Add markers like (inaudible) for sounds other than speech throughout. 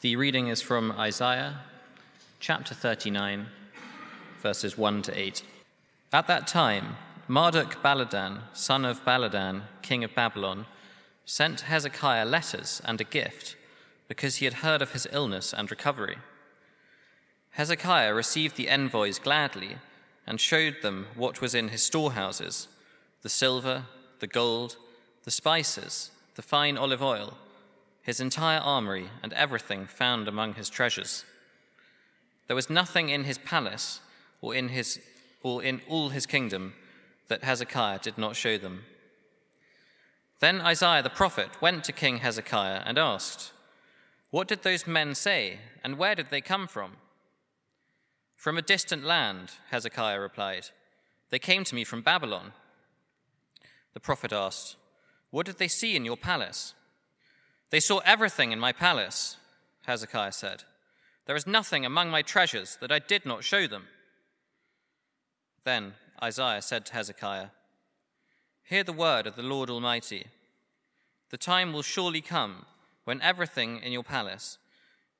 The reading is from Isaiah chapter 39, verses 1 to 8. At that time, Marduk Baladan, son of Baladan, king of Babylon, sent Hezekiah letters and a gift because he had heard of his illness and recovery. Hezekiah received the envoys gladly and showed them what was in his storehouses the silver, the gold, the spices, the fine olive oil, his entire armory, and everything found among his treasures. There was nothing in his palace or in, his, or in all his kingdom that Hezekiah did not show them. Then Isaiah the prophet went to King Hezekiah and asked, What did those men say, and where did they come from? From a distant land, Hezekiah replied. They came to me from Babylon. The prophet asked, What did they see in your palace? They saw everything in my palace, Hezekiah said. There is nothing among my treasures that I did not show them. Then Isaiah said to Hezekiah, Hear the word of the Lord Almighty. The time will surely come when everything in your palace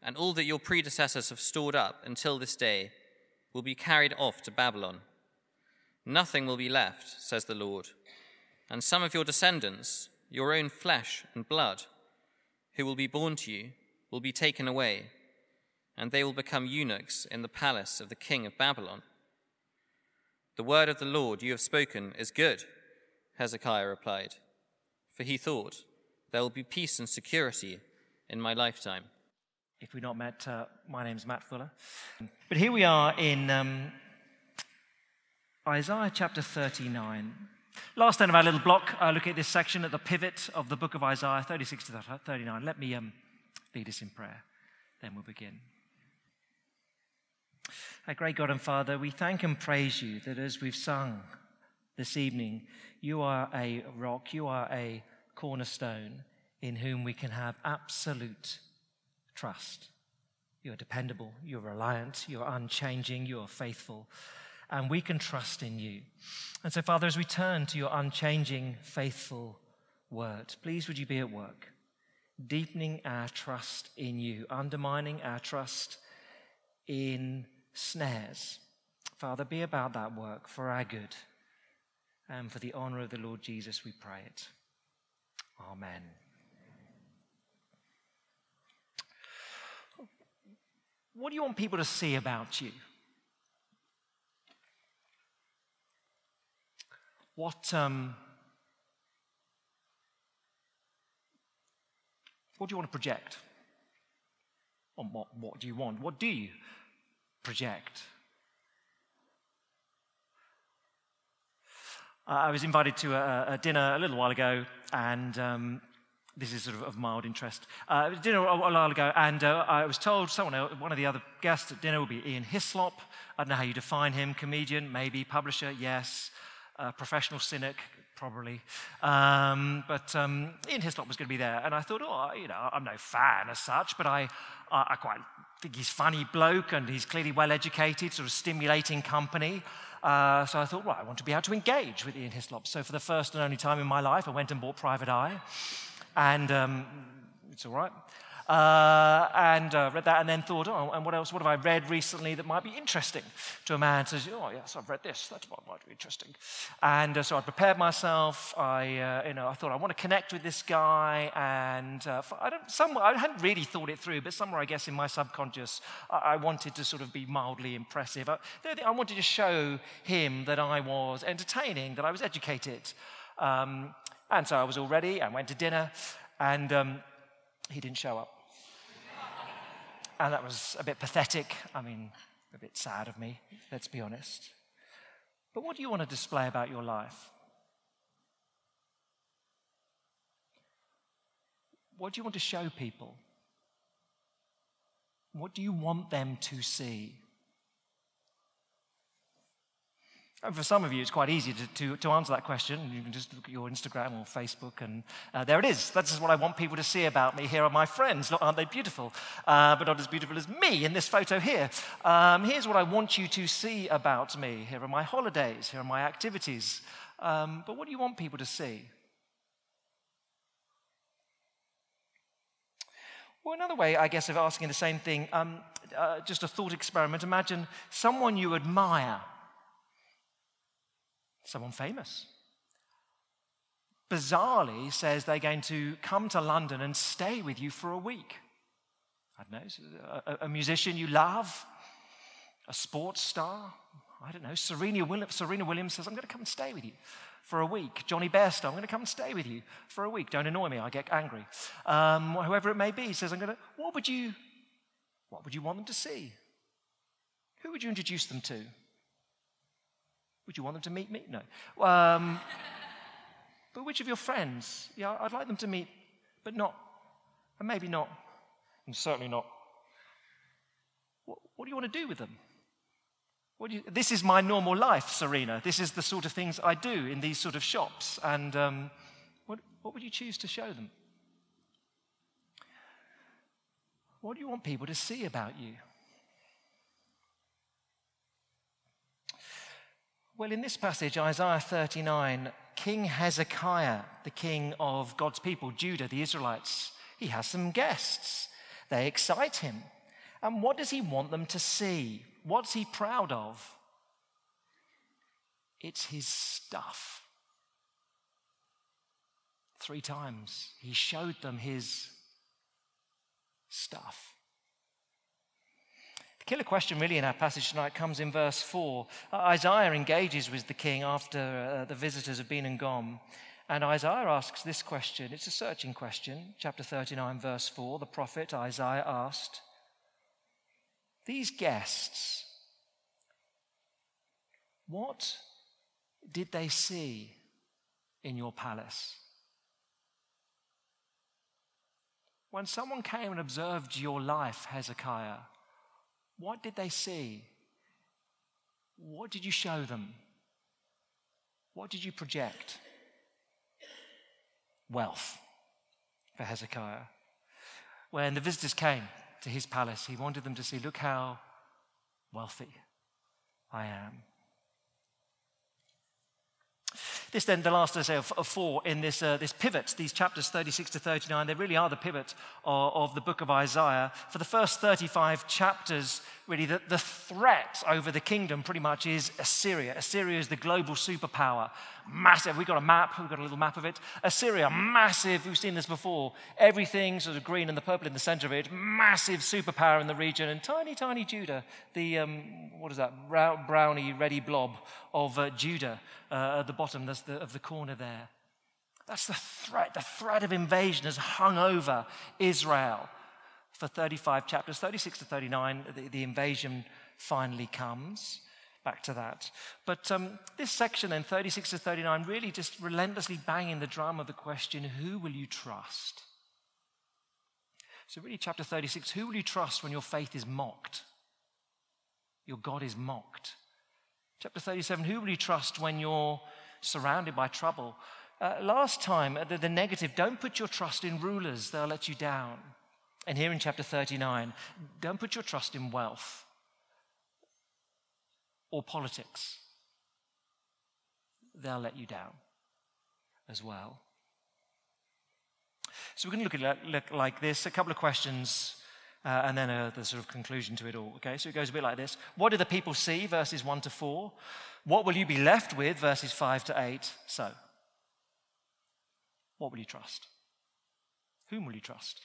and all that your predecessors have stored up until this day will be carried off to Babylon. Nothing will be left, says the Lord, and some of your descendants, your own flesh and blood, who will be born to you, will be taken away, and they will become eunuchs in the palace of the king of Babylon. The word of the Lord you have spoken is good, Hezekiah replied, for he thought, There will be peace and security in my lifetime. If we've not met, uh, my name's Matt Fuller. But here we are in um, Isaiah chapter 39. Last end of our little block, uh, look at this section at the pivot of the book of Isaiah 36 to 39. Let me um, lead us in prayer, then we'll begin. Our great God and Father, we thank and praise you that as we've sung this evening, you are a rock, you are a cornerstone in whom we can have absolute trust. You're dependable, you're reliant, you're unchanging, you're faithful, and we can trust in you. And so, Father, as we turn to your unchanging, faithful word, please would you be at work, deepening our trust in you, undermining our trust in snares. Father, be about that work for our good and for the honor of the Lord Jesus, we pray it. Amen. What do you want people to see about you? What, um, what do you want to project? Or what, what do you want? What do you project? Uh, I was invited to a, a, dinner a little while ago, and um, this is sort of of mild interest. Uh, dinner a, while ago, and uh, I was told someone, else, one of the other guests at dinner will be Ian Hislop. I don't know how you define him comedian, maybe, publisher, yes, professional cynic, probably. Um, but um, Ian Hislop was going to be there, and I thought, oh, you know, I'm no fan as such, but I, I, I quite think he's funny bloke, and he's clearly well educated, sort of stimulating company. Uh, so I thought, well, I want to be able to engage with Ian Hislop. So for the first and only time in my life, I went and bought Private Eye and um, it's all right. Uh, and uh, read that and then thought, oh, and what else? What have I read recently that might be interesting to a man? Says, oh yes, I've read this. That's what might be interesting. And uh, so I prepared myself. I, uh, you know, I thought I want to connect with this guy, and uh, I don't. Somewhere I hadn't really thought it through, but somewhere I guess in my subconscious, I, I wanted to sort of be mildly impressive. I, I, wanted to show him that I was entertaining, that I was educated. Um, and so I was all ready and went to dinner, and um, he didn't show up. And that was a bit pathetic. I mean, a bit sad of me, let's be honest. But what do you want to display about your life? What do you want to show people? What do you want them to see? And for some of you, it's quite easy to, to, to, answer that question. You can just look at your Instagram or Facebook, and uh, there it is. That's what I want people to see about me. Here are my friends. Aren't they beautiful? Uh, but not as beautiful as me in this photo here. Um, here's what I want you to see about me. Here are my holidays. Here are my activities. Um, but what do you want people to see? Well, another way, I guess, of asking the same thing, um, uh, just a thought experiment. Imagine someone you admire, someone famous, bizarrely says they're going to come to London and stay with you for a week. I don't know, a, a musician you love, a sports star, I don't know, Serena Williams, Serena Williams says, I'm going to come and stay with you for a week. Jonny Bairstow, I'm going to come and stay with you for a week. Don't annoy me, I get angry. Um, whoever it may be, says, I'm going to, what would you, what would you want them to see? Who would you introduce them to? Would you want them to meet me? No. Um, but which of your friends? Yeah, I'd like them to meet, but not, and maybe not, and certainly not. What, what do you want to do with them? You, this is my normal life, Serena. This is the sort of things I do in these sort of shops. And um, what, what would you choose to show them? What do you want people to see about you? Well, in this passage, Isaiah 39, King Hezekiah, the king of God's people, Judah, the Israelites, he has some guests. They excite him. And what does he want them to see? What's he proud of? It's his stuff. Three times he showed them his stuff. Killer question, really, in our passage tonight comes in verse 4. Uh, Isaiah engages with the king after uh, the visitors have been and gone. And Isaiah asks this question. It's a searching question. Chapter 39, verse 4. The prophet Isaiah asked, these guests, what did they see in your palace? When someone came and observed your life, Hezekiah, what did they see? What did you show them? What did you project? Wealth for Hezekiah. When the visitors came, to his palace. He wanted them to see, look how wealthy I am. This then, the last, I say, of, of four in this, uh, this pivot, these chapters 36 to 39, they really are the pivot of, of the book of Isaiah. For the first 35 chapters, really, the, the threat over the kingdom pretty much is Assyria. Assyria is the global superpower. Massive. We've got a map, we've got a little map of it. Assyria, massive. We've seen this before. Everything sort of green and the purple in the center of it. Massive superpower in the region. And tiny, tiny Judah, the, um, what is that, brownie, ready blob of uh, Judah uh, at the bottom the, of the corner there. That's the threat. The threat of invasion has hung over Israel for 35 chapters. 36 to 39, the, the invasion finally comes. Back to that. But um, this section, then, 36 to 39, really just relentlessly banging the drum of the question who will you trust? So, really, chapter 36 who will you trust when your faith is mocked? Your God is mocked. Chapter 37 Who will you trust when you're surrounded by trouble? Uh, last time, uh, the, the negative, don't put your trust in rulers, they'll let you down. And here in chapter 39, don't put your trust in wealth or politics, they'll let you down as well. So we're going to look at it look like this a couple of questions uh, and then a, the sort of conclusion to it all. Okay, so it goes a bit like this What do the people see? Verses 1 to 4. What will you be left with? Verses 5 to 8. So, what will you trust? Whom will you trust?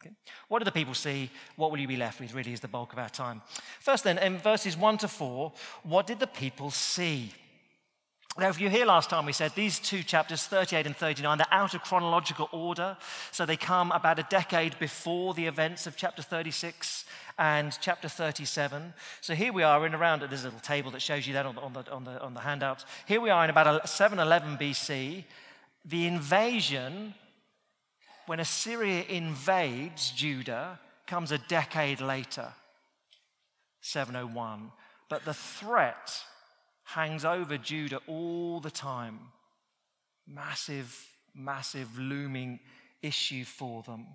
Okay. What do the people see? What will you be left with? Really, is the bulk of our time. First, then, in verses 1 to 4, what did the people see? Now, if you hear last time, we said these two chapters, 38 and 39, they're out of chronological order. So they come about a decade before the events of chapter 36 and chapter 37. So here we are in around, there's a little table that shows you that on the, on the, on the, on the handouts. Here we are in about 711 BC. The invasion, when Assyria invades Judah, comes a decade later, 701. But the threat hangs over Judah all the time. Massive, massive looming issue for them.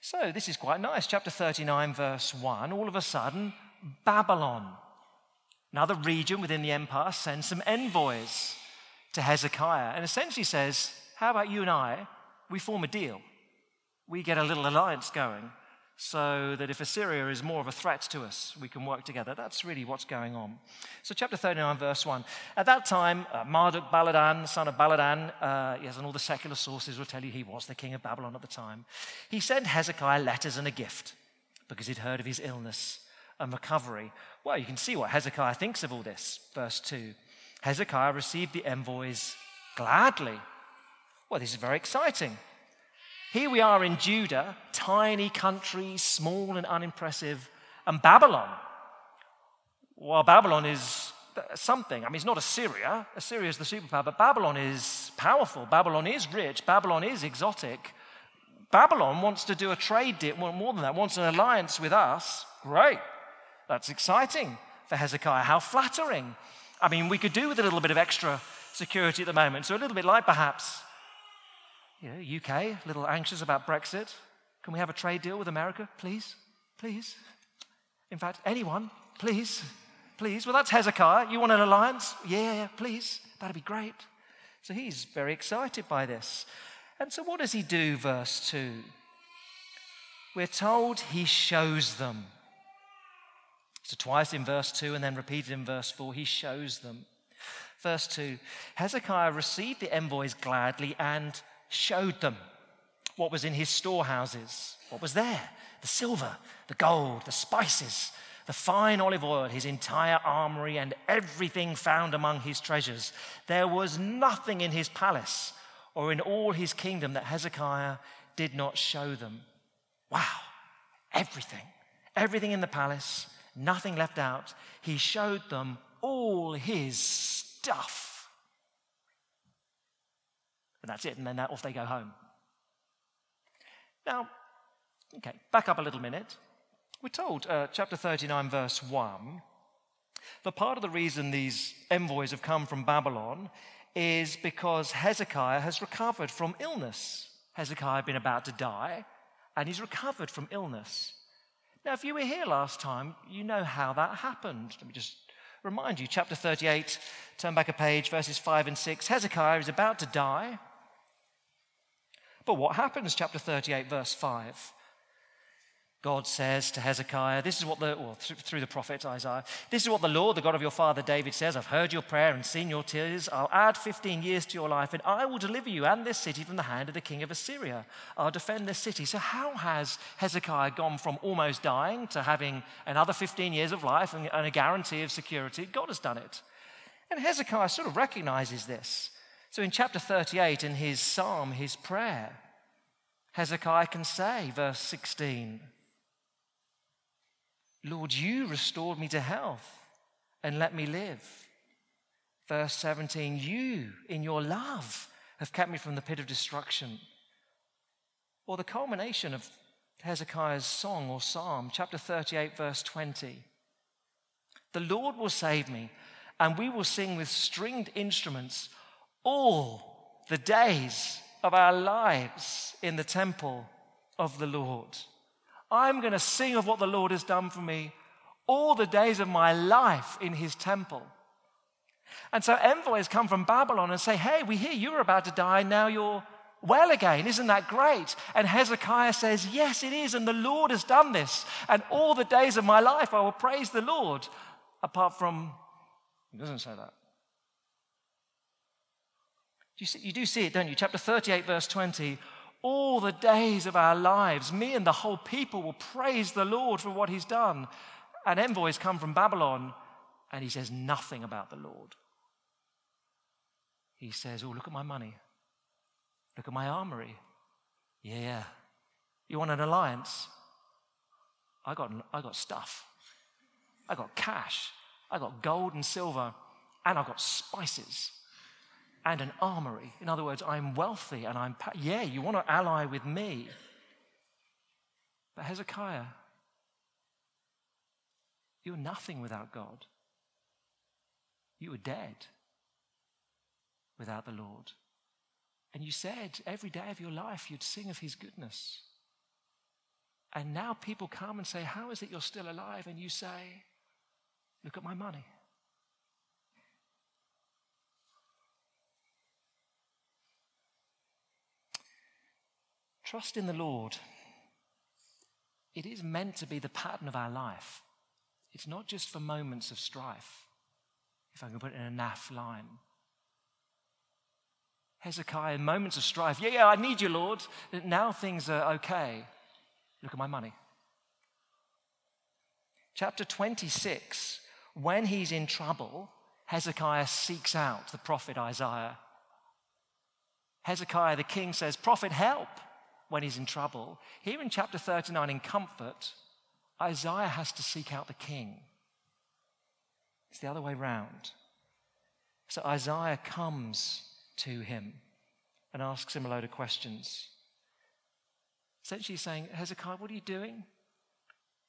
So, this is quite nice. Chapter 39, verse 1. All of a sudden, Babylon, another region within the empire, sends some envoys to Hezekiah and essentially says, How about you and I? We form a deal. we get a little alliance going so that if Assyria is more of a threat to us, we can work together. That's really what's going on. So, chapter 39, verse 1. At that time, uh, Marduk Baladan, son of Baladan, uh, yes, and all the secular sources will tell you he was the king of Babylon at the time, he sent Hezekiah letters and a gift because he'd heard of his illness and recovery. Well, you can see what Hezekiah thinks of all this. Verse 2 Hezekiah received the envoys gladly. Well, this is very exciting. Here we are in Judah, tiny country, small and unimpressive, and Babylon. Well, Babylon is something. I mean, it's not Assyria. Assyria is the superpower, but Babylon is powerful. Babylon is rich. Babylon is exotic. Babylon wants to do a trade deal, more than that, wants an alliance with us. Great. That's exciting for Hezekiah. How flattering. I mean, we could do with a little bit of extra security at the moment. So, a little bit like perhaps you know, UK, a little anxious about Brexit. Can we have a trade deal with America, please? Please? In fact, anyone, please? Please? Well, that's Hezekiah. You want an alliance? Yeah, yeah, please. That'd be great. So he's very excited by this. And so, what does he do, verse 2? We're told he shows them. So, twice in verse 2 and then repeated in verse 4, he shows them. Verse 2 Hezekiah received the envoys gladly and showed them what was in his storehouses, what was there the silver, the gold, the spices, the fine olive oil, his entire armory, and everything found among his treasures. There was nothing in his palace or in all his kingdom that Hezekiah did not show them. Wow, everything, everything in the palace, nothing left out. He showed them all his stuff. And that's it. And then off they go home. Now, okay, back up a little minute. We're told, uh, chapter 39, verse 1, that part of the reason these envoys have come from Babylon is because Hezekiah has recovered from illness. Hezekiah had been about to die, and he's recovered from illness. Now, if you were here last time, you know how that happened. Let me just remind you. Chapter 38, turn back a page, verses 5 and 6. Hezekiah is about to die. But what happens, chapter 38, verse 5? God says to Hezekiah, This is what the, well, through the prophet Isaiah, this is what the Lord, the God of your father David says I've heard your prayer and seen your tears. I'll add 15 years to your life, and I will deliver you and this city from the hand of the king of Assyria. I'll defend this city. So, how has Hezekiah gone from almost dying to having another 15 years of life and, and a guarantee of security? God has done it. And Hezekiah sort of recognizes this. So in chapter 38, in his psalm, his prayer, Hezekiah can say, verse 16, Lord, you restored me to health and let me live. Verse 17, you in your love have kept me from the pit of destruction. Or the culmination of Hezekiah's song or psalm, chapter 38, verse 20. The Lord will save me, and we will sing with stringed instruments all the days of our lives in the temple of the Lord. I'm going to sing of what the Lord has done for me all the days of my life in his temple. And so envoys come from Babylon and say, Hey, we hear you were about to die, now you're well again. Isn't that great? And Hezekiah says, Yes, it is, and the Lord has done this. And all the days of my life I will praise the Lord. Apart from, he doesn't say that. You, see, you do see it, don't you? Chapter 38, verse 20. All the days of our lives, me and the whole people will praise the Lord for what he's done. And envoys come from Babylon, and he says nothing about the Lord. He says, Oh, look at my money. Look at my armory. Yeah. Yeah. You want an alliance? I got, I got stuff. I got cash. I got gold and silver, and I got spices and an armory. In other words, I'm wealthy and I'm, pa- yeah, you want to ally with me. But Hezekiah, you're nothing without God. You were dead without the Lord. And you said every day of your life you'd sing of his goodness. And now people come and say, How is it you're still alive? And you say, Look at my money. Trust in the Lord. It is meant to be the pattern of our life. It's not just for moments of strife, if I can put it in a naff line. Hezekiah, moments of strife, yeah, yeah, I need you, Lord. Now things are okay. Look at my money. Chapter 26, when he's in trouble, Hezekiah seeks out the prophet Isaiah. Hezekiah, the king, says, Prophet, help when he's in trouble. Here in chapter 39, in comfort, Isaiah has to seek out the king. It's the other way round. So Isaiah comes to him and asks him a load of questions. Essentially saying, Hezekiah, what are you doing?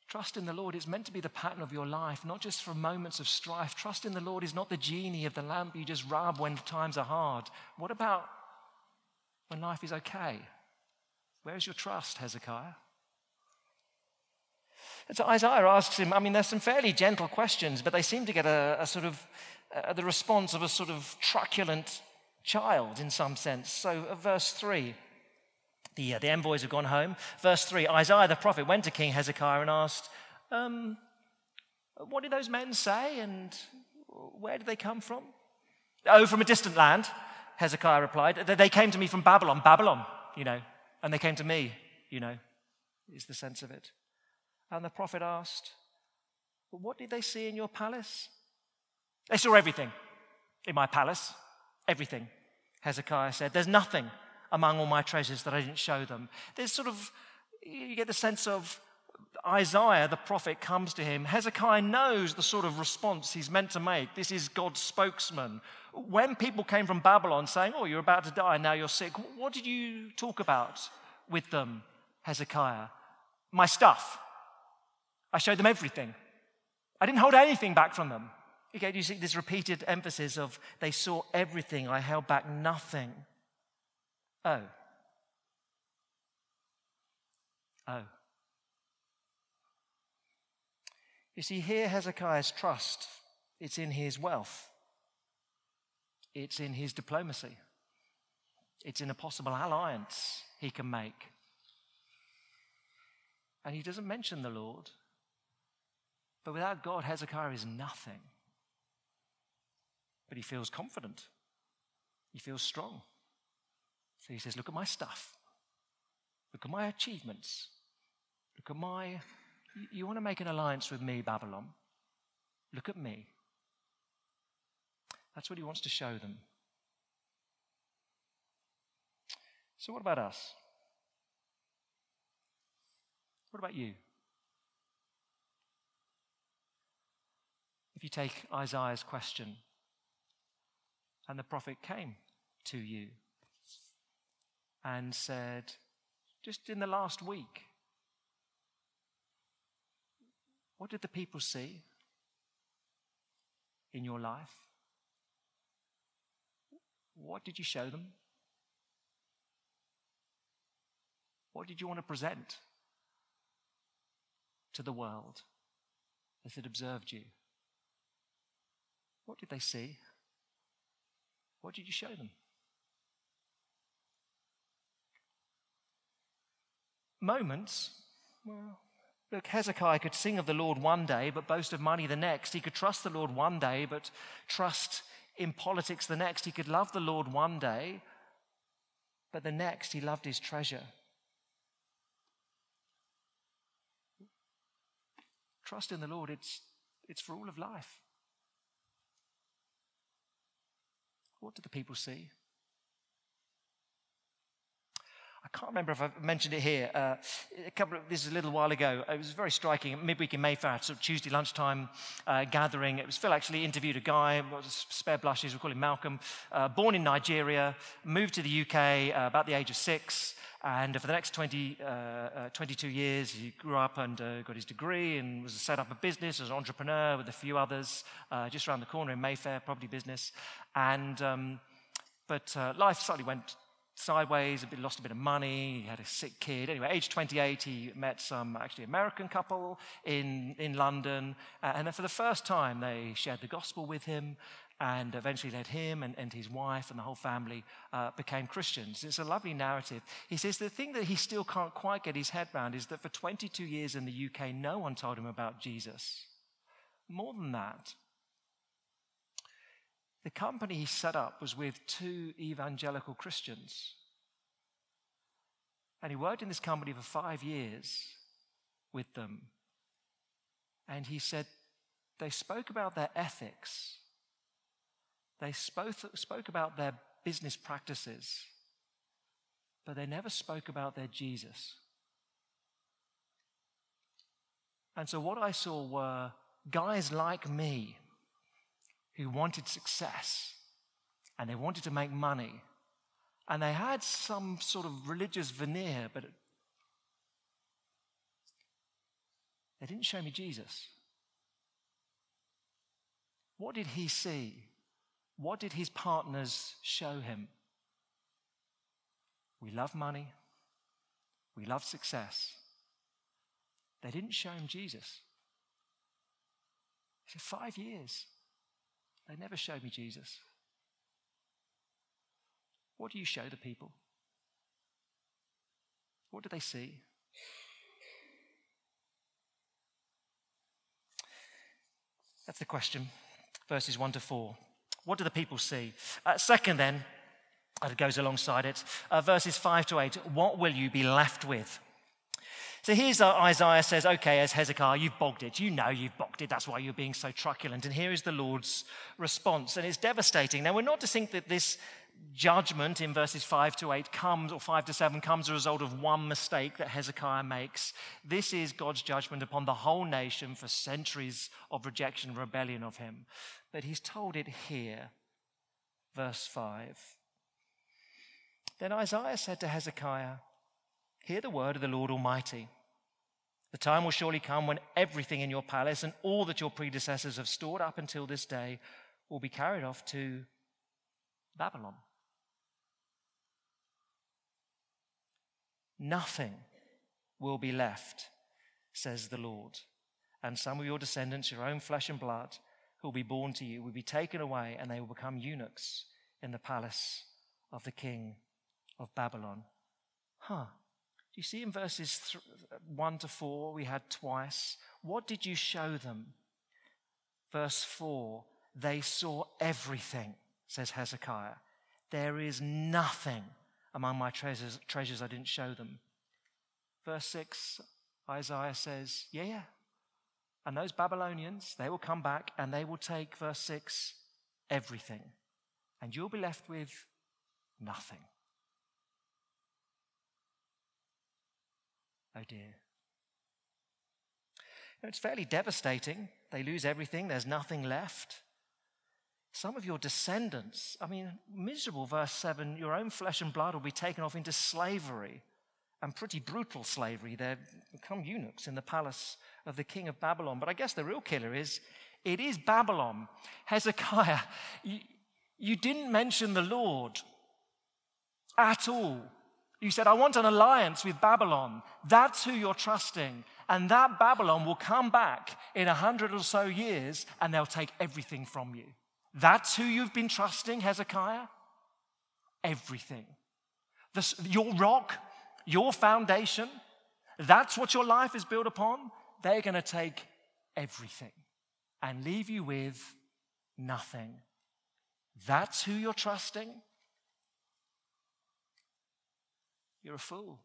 Trust in the Lord is meant to be the pattern of your life, not just for moments of strife. Trust in the Lord is not the genie of the lamp you just rub when times are hard. What about when life is okay? Where's your trust, Hezekiah? And so Isaiah asks him, I mean, there's some fairly gentle questions, but they seem to get a, a sort of uh, the response of a sort of truculent child in some sense. So, uh, verse 3, the, uh, the envoys have gone home. Verse 3 Isaiah the prophet went to King Hezekiah and asked, um, What did those men say and where did they come from? Oh, from a distant land, Hezekiah replied. They came to me from Babylon. Babylon, you know, and they came to me, you know, is the sense of it. And the prophet asked, well, What did they see in your palace? They saw everything in my palace, everything, Hezekiah said. There's nothing among all my treasures that I didn't show them. There's sort of, you get the sense of Isaiah, the prophet, comes to him. Hezekiah knows the sort of response he's meant to make. This is God's spokesman. When people came from Babylon saying, Oh, you're about to die, now you're sick, what did you talk about with them, Hezekiah? My stuff. I showed them everything. I didn't hold anything back from them. You see this repeated emphasis of they saw everything, I held back nothing. Oh. Oh. You see, here Hezekiah's trust, it's in his wealth, it's in his diplomacy, it's in a possible alliance he can make. And he doesn't mention the Lord. But without God, Hezekiah is nothing. But he feels confident, he feels strong. So he says, Look at my stuff, look at my achievements, look at my. You want to make an alliance with me, Babylon? Look at me. That's what he wants to show them. So, what about us? What about you? If you take Isaiah's question, and the prophet came to you and said, just in the last week, what did the people see in your life? What did you show them? What did you want to present to the world as it observed you? What did they see? What did you show them? Moments, well, look, Hezekiah could sing of the Lord one day, but boast of money the next. He could trust the Lord one day, but trust in politics the next. He could love the Lord one day, but the next he loved his treasure. Trust in the Lord, it's, it's for all of life. What do the people see? I can't remember if I've mentioned it here. Uh, a couple of, this is a little while ago. It was very striking. Midweek in Mayfair, sort of Tuesday lunchtime uh, gathering. It was Phil actually interviewed a guy, spare blushes, we call him Malcolm, uh, born in Nigeria, moved to the UK uh, about the age of six, and for the next 20, uh, uh, 22 years, he grew up and got his degree and was set up a business as an entrepreneur with a few others just around the corner in Mayfair, property business. And, um, but life slightly went sideways, a bit, lost a bit of money, he had a sick kid. Anyway, age 28, he met some actually American couple in, in London. and then for the first time, they shared the gospel with him and eventually led him and, and his wife and the whole family uh, became Christians. It's a lovely narrative. He says the thing that he still can't quite get his head around is that for 22 years in the UK, no one told him about Jesus. More than that, the company he set up was with two evangelical Christians. And he worked in this company for five years with them. And he said they spoke about their ethics they spoke, spoke about their business practices, but they never spoke about their Jesus. And so, what I saw were guys like me who wanted success and they wanted to make money and they had some sort of religious veneer, but they didn't show me Jesus. What did he see? What did his partners show him? We love money. We love success. They didn't show him Jesus. He said, Five years. They never showed me Jesus. What do you show the people? What do they see? That's the question. Verses 1 to 4. What do the people see? Uh, second, then, that goes alongside it, uh, verses 5 to 8, what will you be left with? So here's uh, Isaiah says, okay, as Hezekiah, you've bogged it. You know you've bogged it. That's why you're being so truculent. And here is the Lord's response. And it's devastating. Now, we're not to think that this judgment in verses 5 to 8 comes, or 5 to 7, comes as a result of one mistake that Hezekiah makes. This is God's judgment upon the whole nation for centuries of rejection and rebellion of him. But he's told it here, verse 5. Then Isaiah said to Hezekiah, Hear the word of the Lord Almighty. The time will surely come when everything in your palace and all that your predecessors have stored up until this day will be carried off to Babylon. Nothing will be left, says the Lord. And some of your descendants, your own flesh and blood, who will be born to you, will be taken away, and they will become eunuchs in the palace of the king of Babylon. Huh. You see in verses th- 1 to 4, we had twice? What did you show them? Verse 4 they saw everything, says Hezekiah. There is nothing among my treasures, treasures I didn't show them. Verse 6, Isaiah says, Yeah, yeah. And those Babylonians, they will come back and they will take, verse 6, everything. And you'll be left with nothing. Oh dear. It's fairly devastating. They lose everything, there's nothing left. Some of your descendants, I mean, miserable, verse 7, your own flesh and blood will be taken off into slavery and pretty brutal slavery. They become eunuchs in the palace of the king of Babylon. But I guess the real killer is it is Babylon. Hezekiah, you, you didn't mention the Lord at all. You said, I want an alliance with Babylon. That's who you're trusting. And that Babylon will come back in a hundred or so years and they'll take everything from you. That's who you've been trusting, Hezekiah? Everything. The, your rock, your foundation, that's what your life is built upon. They're going to take everything and leave you with nothing. That's who you're trusting? You're a fool,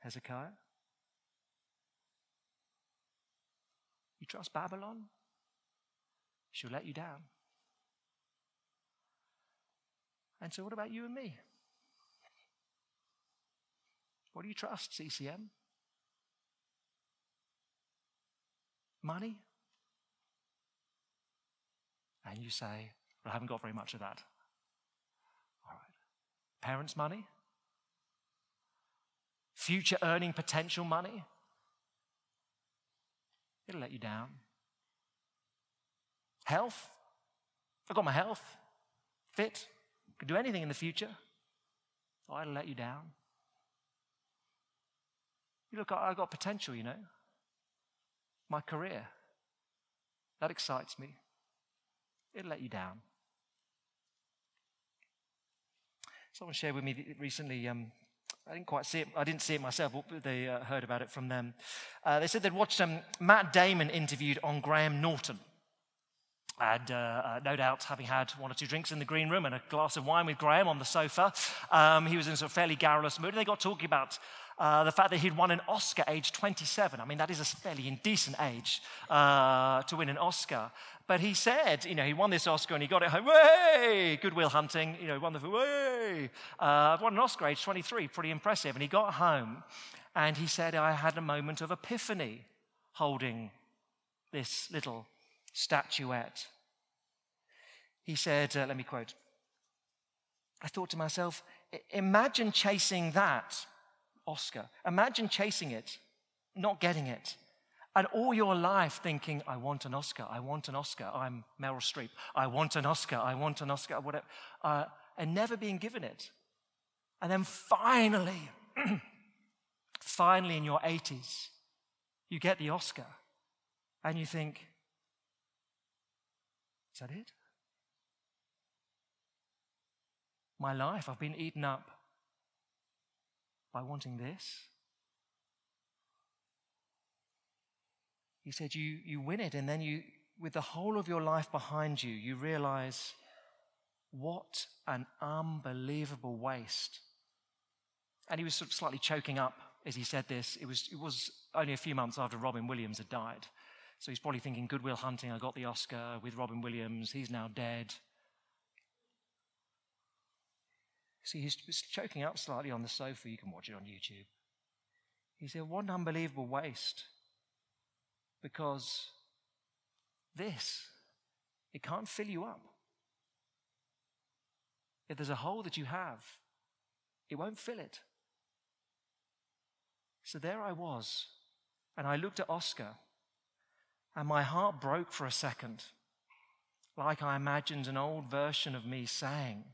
Hezekiah. You trust Babylon? She'll let you down. And so, what about you and me? What do you trust, CCM? Money? And you say, well, I haven't got very much of that. All right. Parents' money? Future earning potential money? It'll let you down. Health? I've got my health, fit, could do anything in the future. Oh, I'll let you down. You look, I've got potential, you know. My career, that excites me. it'll let you down. Someone shared with me recently. Um, I didn't quite see it. I didn't see it myself, but they uh, heard about it from them. Uh, they said they'd watched um, Matt Damon interviewed on Graham Norton. And uh, uh, no doubt, having had one or two drinks in the green room and a glass of wine with Graham on the sofa, um, he was in a sort of fairly garrulous mood. And they got talking about uh, the fact that he'd won an Oscar age 27. I mean, that is a fairly indecent age uh, to win an Oscar. But he said, you know, he won this Oscar and he got it home. Way! Good Will Hunting, you know, wonderful. Way! Uh, won an Oscar age 23, pretty impressive. And he got home and he said, I had a moment of epiphany holding this little statuette. He said, uh, let me quote, I thought to myself, imagine chasing that Oscar. Imagine chasing it, not getting it, and all your life thinking, I want an Oscar, I want an Oscar, I'm Meryl Streep, I want an Oscar, I want an Oscar, whatever, uh, and never being given it. And then finally, (clears throat) finally in your 80s, you get the Oscar, and you think, is that it? My life, I've been eaten up by wanting this. He said, you, you win it, and then you, with the whole of your life behind you, you realize what an unbelievable waste. And he was sort of slightly choking up as he said this. It was, it was only a few months after Robin Williams had died. So he's probably thinking, Good Will Hunting, I got the Oscar with Robin Williams, he's now dead. See, he's choking up slightly on the sofa. You can watch it on YouTube. He said, What an unbelievable waste. Because this, it can't fill you up. If there's a hole that you have, it won't fill it. So there I was, and I looked at Oscar, and my heart broke for a second, like I imagined an old version of me saying,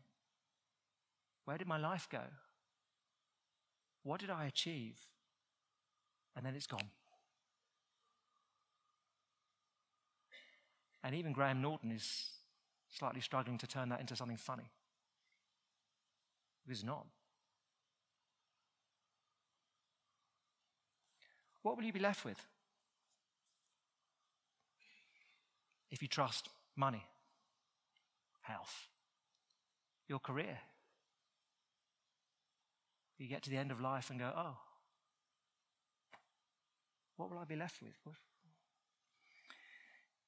where did my life go? What did I achieve? And then it's gone. And even Graham Norton is slightly struggling to turn that into something funny. It is not. What will you be left with if you trust money, health, your career? You get to the end of life and go, oh, what will I be left with?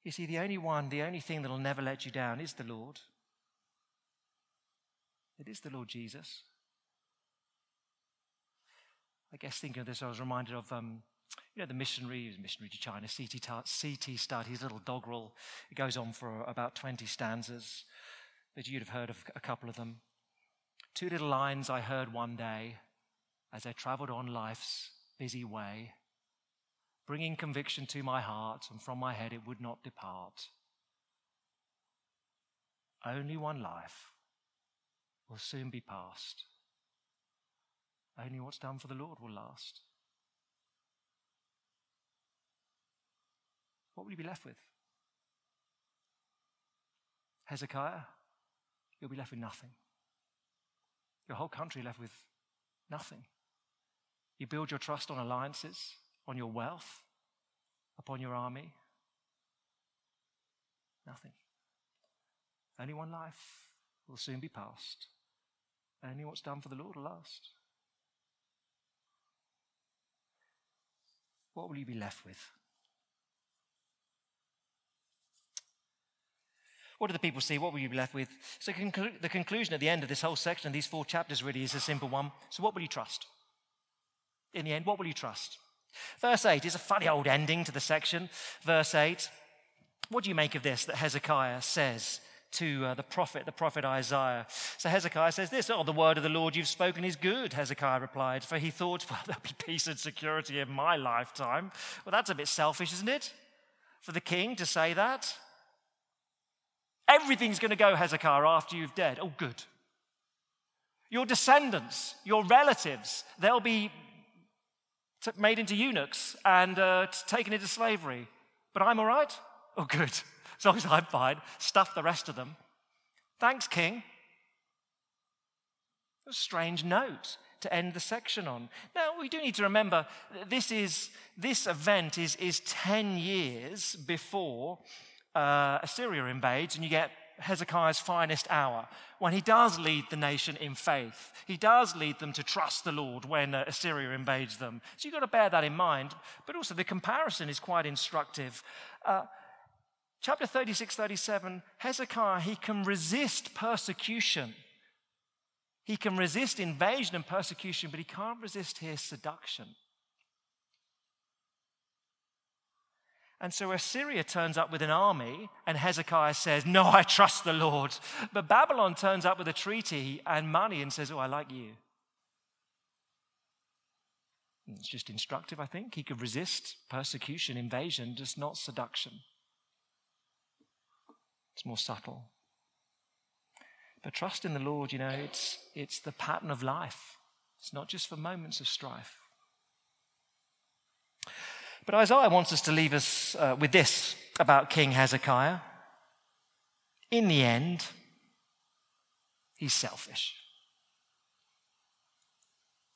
You see, the only one, the only thing that will never let you down is the Lord. It is the Lord Jesus. I guess thinking of this, I was reminded of, um, you know, the missionary, he was a missionary to China, C.T. C.T. Studd, his little doggerel. It goes on for about 20 stanzas, but you'd have heard of a couple of them. Two little lines I heard one day as I traveled on life's busy way, bringing conviction to my heart, and from my head it would not depart. Only one life will soon be past. Only what's done for the Lord will last. What will you be left with? Hezekiah, you'll be left with nothing. Your whole country left with nothing. You build your trust on alliances, on your wealth, upon your army. Nothing. Only one life will soon be passed. Only what's done for the Lord will last. What will you be left with? What do the people see? What will you be left with? So, conclu- the conclusion at the end of this whole section these four chapters really is a simple one. So, what will you trust? In the end, what will you trust? Verse 8 is a funny old ending to the section. Verse 8 What do you make of this that Hezekiah says to uh, the prophet, the prophet Isaiah? So Hezekiah says this Oh, the word of the Lord you've spoken is good, Hezekiah replied, for he thought, (laughs) Well, there'll be peace and security in my lifetime. Well, that's a bit selfish, isn't it? For the king to say that. Everything's going to go, Hezekiah, after you've dead. Oh, good. Your descendants, your relatives, they'll be made into eunuchs and uh, taken into slavery. But I'm all right? Oh, good. (laughs) as long as I'm fine, stuff the rest of them. Thanks, King. A strange note to end the section on. Now, we do need to remember this, is, this event is, is 10 years before uh, Assyria invades, and you get Hezekiah's finest hour when he does lead the nation in faith. He does lead them to trust the Lord when uh, Assyria invades them. So you've got to bear that in mind. But also, the comparison is quite instructive. Uh, chapter 36, 37, Hezekiah, he can resist persecution. He can resist invasion and persecution, but he can't resist here seduction. And so Assyria turns up with an army, and Hezekiah says, No, I trust the Lord. But Babylon turns up with a treaty and money and says, Oh, I like you. It's just instructive, I think. He could resist persecution, invasion, just not seduction. It's more subtle. But trust in the Lord, you know, it's, it's the pattern of life. It's not just for moments of strife. But Isaiah wants us to leave us uh, with this about King Hezekiah. In the end, he's selfish.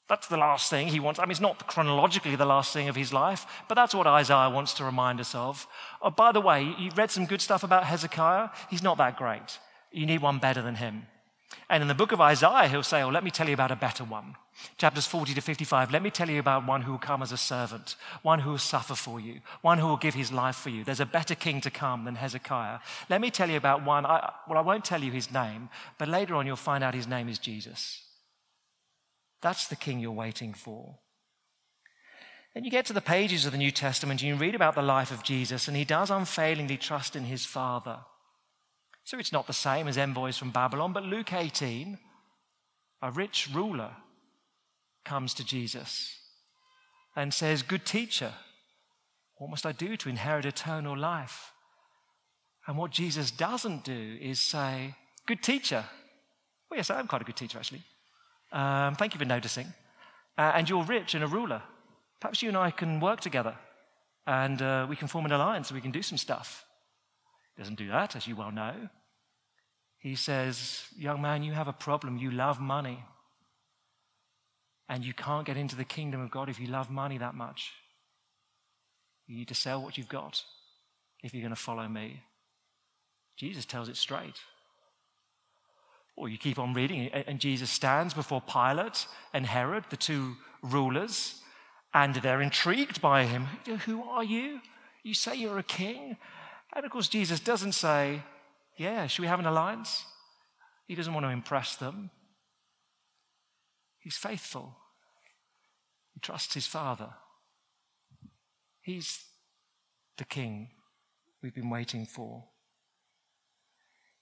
That's the last thing he wants. I mean, it's not chronologically the last thing of his life, but that's what Isaiah wants to remind us of. Oh, by the way, you read some good stuff about Hezekiah. He's not that great. You need one better than him. And in the book of Isaiah, he'll say, Oh, let me tell you about a better one. Chapters 40 to 55, let me tell you about one who will come as a servant, one who will suffer for you, one who will give his life for you. There's a better king to come than Hezekiah. Let me tell you about one, I, well, I won't tell you his name, but later on you'll find out his name is Jesus. That's the king you're waiting for. Then you get to the pages of the New Testament and you read about the life of Jesus, and he does unfailingly trust in his Father. So it's not the same as envoys from Babylon, but Luke 18, a rich ruler comes to Jesus and says, Good teacher, what must I do to inherit eternal life? And what Jesus doesn't do is say, Good teacher. Well, yes, I'm quite a good teacher, actually. Um, thank you for noticing. Uh, and you're rich and a ruler. Perhaps you and I can work together and uh, we can form an alliance and we can do some stuff. Doesn't do that, as you well know. He says, Young man, you have a problem. You love money. And you can't get into the kingdom of God if you love money that much. You need to sell what you've got if you're going to follow me. Jesus tells it straight. Or you keep on reading, and Jesus stands before Pilate and Herod, the two rulers, and they're intrigued by him. Who are you? You say you're a king? And of course, Jesus doesn't say, Yeah, should we have an alliance? He doesn't want to impress them. He's faithful. He trusts his Father. He's the King we've been waiting for.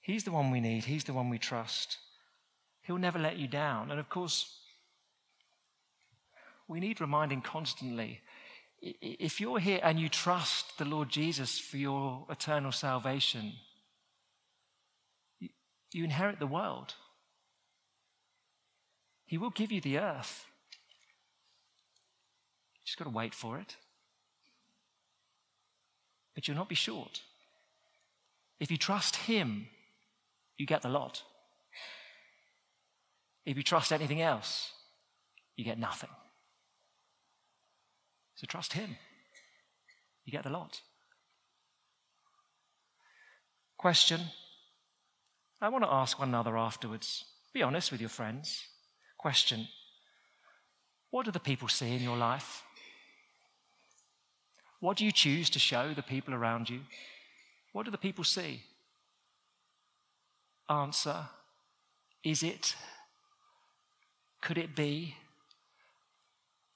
He's the one we need. He's the one we trust. He'll never let you down. And of course, we need reminding constantly. If you're here and you trust the Lord Jesus for your eternal salvation, you inherit the world. He will give you the earth. You just got to wait for it. But you'll not be short. If you trust Him, you get the lot. If you trust anything else, you get nothing. So trust Him. You get the lot. Question. I want to ask one another afterwards. Be honest with your friends. Question What do the people see in your life? What do you choose to show the people around you? What do the people see? Answer Is it? Could it be?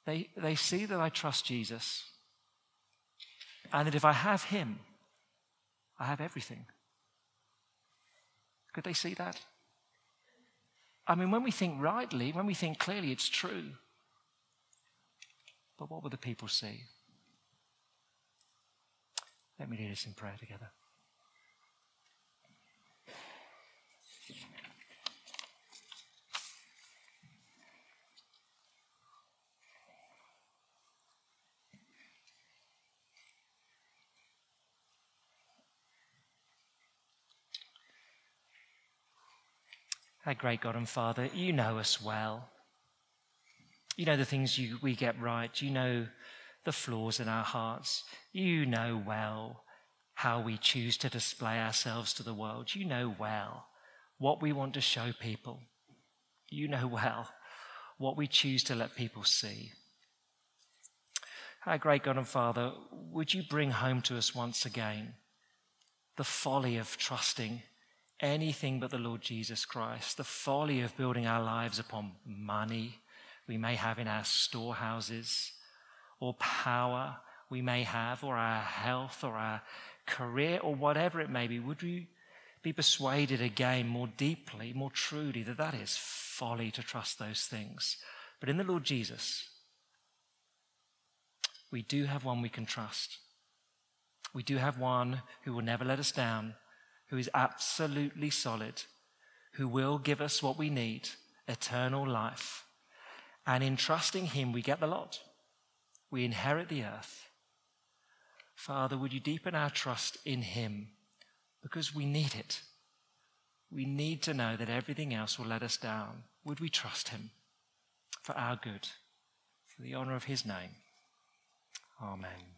They, they see that I trust Jesus and that if I have Him, I have everything. Could they see that? I mean, when we think rightly, when we think clearly, it's true. But what will the people see? Let me lead us in prayer together. Our great God and Father, you know us well. You know the things you, we get right. You know the flaws in our hearts. You know well how we choose to display ourselves to the world. You know well what we want to show people. You know (laughs) well what we choose to let people see. Our great God and Father, would you bring home to us once again the folly of trusting anything but the Lord Jesus Christ, the folly of building our lives upon money we may have in our storehouses, or power we may have, or our health, or our career, or whatever it may be. Would we be persuaded again more deeply, more truly, that that is folly to trust those things? But in the Lord Jesus, we do have one we can trust. We do have one who will never let us down, who is absolutely solid, who will give us what we need eternal life. And in trusting him, we get the lot. We inherit the earth. Father, would you deepen our trust in him because we need it. We need to know that everything else will let us down. Would we trust him for our good, for the honor of his name? Amen.